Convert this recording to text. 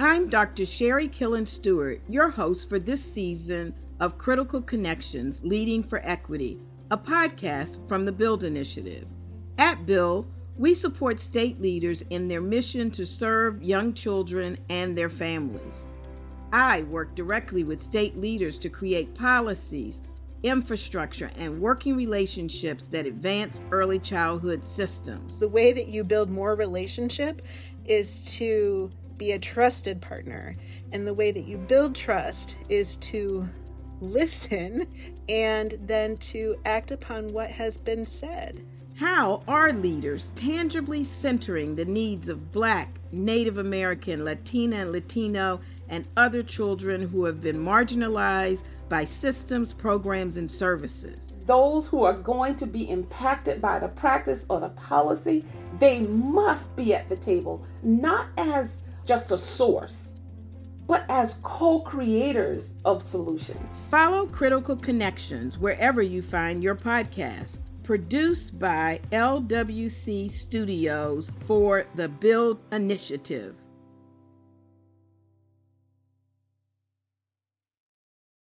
I'm Dr. Sherri Killins Stewart, your host for this season of Critical Connections Leading for Equity, a podcast from the Build Initiative. At Build, we support state leaders in their mission to serve young children and their families. I work directly with state leaders to create policies, infrastructure, and working relationships that advance early childhood systems. The way that you build more relationship is to be a trusted partner. And the way that you build trust is to listen and then to act upon what has been said. How are leaders tangibly centering the needs of Black, Native American, Latina, and Latino, and other children who have been marginalized by systems, programs, and services? Those who are going to be impacted by the practice or the policy, they must be at the table, not as just a source, but as co creators of solutions. Follow Critical Connections wherever you find your podcast. Produced by LWC Studios for the Build Initiative.